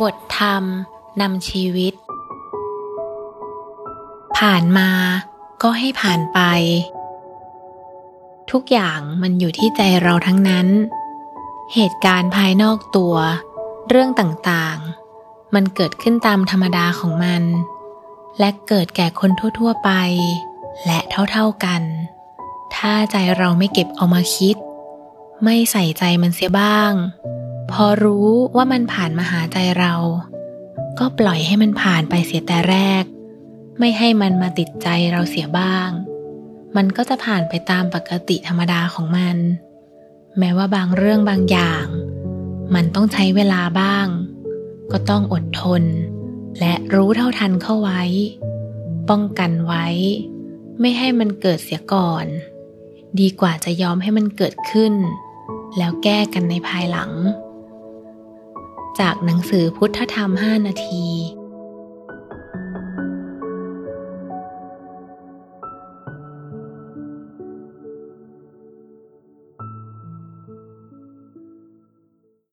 บทธรรมนำชีวิต ผ่านมาก็ให้ผ่านไป ทุกอย่างมันอยู่ที่ใจเราทั้งนั้น เหตุการณ์ภายนอกตัว เรื่องต่างๆ มันเกิดขึ้นตามธรรมดาของมัน และเกิดแก่คนทั่วๆไป และเท่าๆกัน ถ้าใจเราไม่เก็บเอามาคิด ไม่ใส่ใจมันเสียบ้าง พอรู้ว่ามันผ่านมาหาใจเรา ก็ปล่อยให้มันผ่านไปเสียแต่แรก ไม่ให้มันมาติดใจเราเสียบ้าง มันก็จะผ่านไปตามปกติธรรมดาของมัน แม้ว่าบางเรื่องบางอย่าง มันต้องใช้เวลาบ้าง ก็ต้องอดทน และรู้เท่าทันเข้าไว้ ป้องกันไว้ ไม่ให้มันเกิดเสียก่อน ดีกว่าจะยอมให้มันเกิดขึ้นแล้วแก้กันในภายหลัง จากหนังสือพุทธธรรม 5 นาที